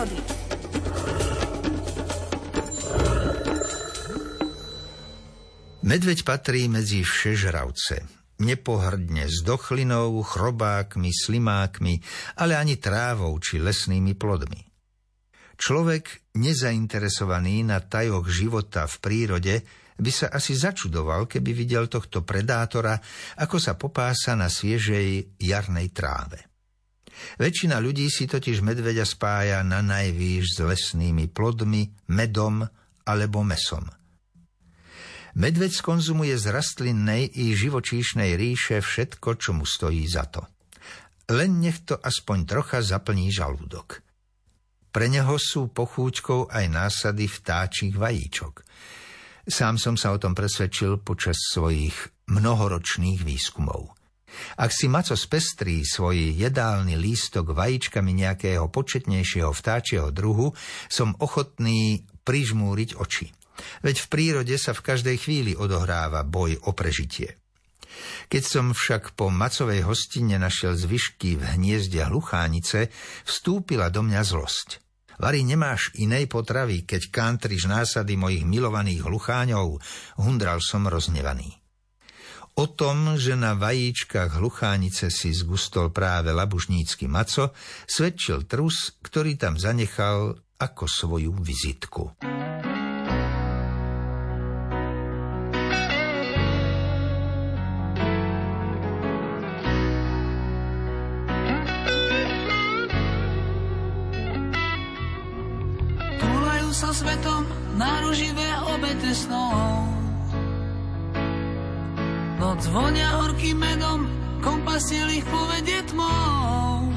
prírody. Medveď patrí medzi všežravce. Nepohrdne s dochlinou, chrobákmi, slimákmi, ale ani trávou či lesnými plodmi. Človek, nezainteresovaný na tajoch života v prírode, by sa asi začudoval, keby videl tohto predátora, ako sa popása na sviežej jarnej tráve. Väčšina ľudí si totiž medveďa spája na najvýš s lesnými plodmi, medom alebo mesom. Medveď skonzumuje z rastlinnej i živočíšnej ríše všetko, čo mu stojí za to. Len nech to aspoň trocha zaplní žalúdok – pre neho sú pochúťkou aj násady vtáčich vajíčok. Sám som sa o tom presvedčil počas svojich mnohoročných výskumov. Ak si maco spestrí svoj jedálny lístok vajíčkami nejakého početnejšieho vtáčieho druhu, som ochotný prižmúriť oči. Veď v prírode sa v každej chvíli odohráva boj o prežitie. Keď som však po macovej hostine našiel zvyšky v hniezde hluchánice, vstúpila do mňa zlosť. Vary, nemáš inej potravy, keď kantriš násady mojich milovaných hlucháňov, hundral som roznevaný. O tom, že na vajíčkach hluchánice si zgustol práve labužnícky maco, svedčil trus, ktorý tam zanechal ako svoju vizitku. sa svetom náruživé obete snov. Noc vonia horkým medom, kompasiel ich povedie tmou.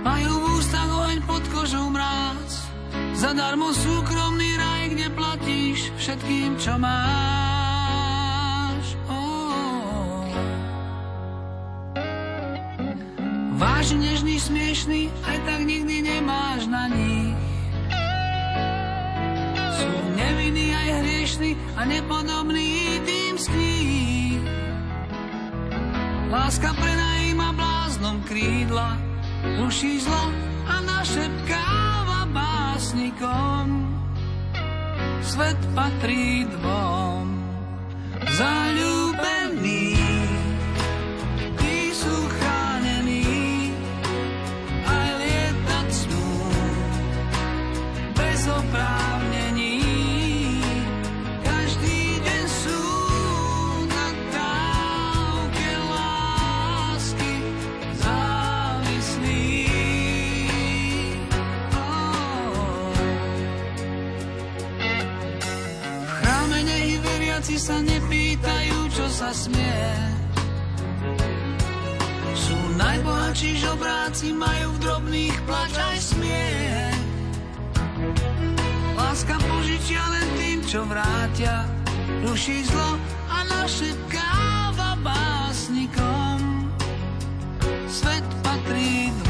Majú v ústach oheň pod kožou mráz, zadarmo súkromný raj, kde platíš všetkým, čo máš. Oh. Vážne, nežný, smiešný, aj tak nikdy nemáš na nich nevinný aj hriešný a nepodobný tým kníh. Láska prenajíma bláznom krídla, ruší zlo a našepkáva básnikom. Svet patrí dvom, zalúbený. Sa nepýtajú, čo sa smie. Sú najbohatší žobráci, majú v drobných plač aj smie. Láska požičia len tým, čo vrátia, ruší zlo a našepkáva básnikom. Svet patrí dvom.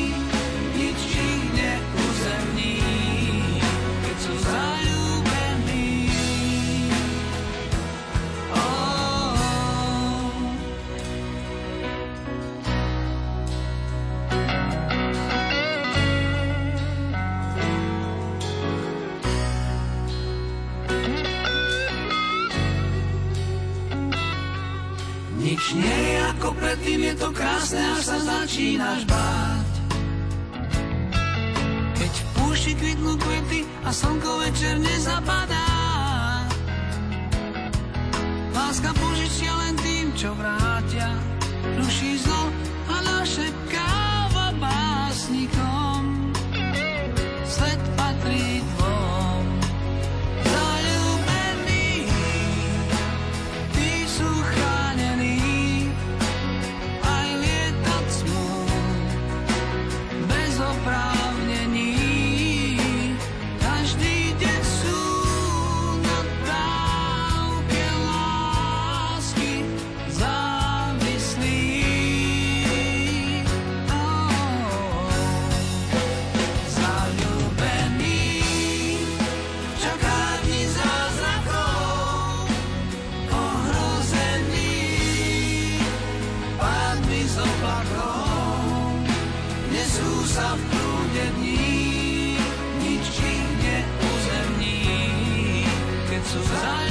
ako predtým, je to krásne, až sa začínaš báť. Keď v púšti kvitnú kvety a slnko večer nezapadá. Láska požičia len tým, čo vrátia, s oplakom, nesú sa v prúde dní, nič ich neuzemní, keď sú zajatí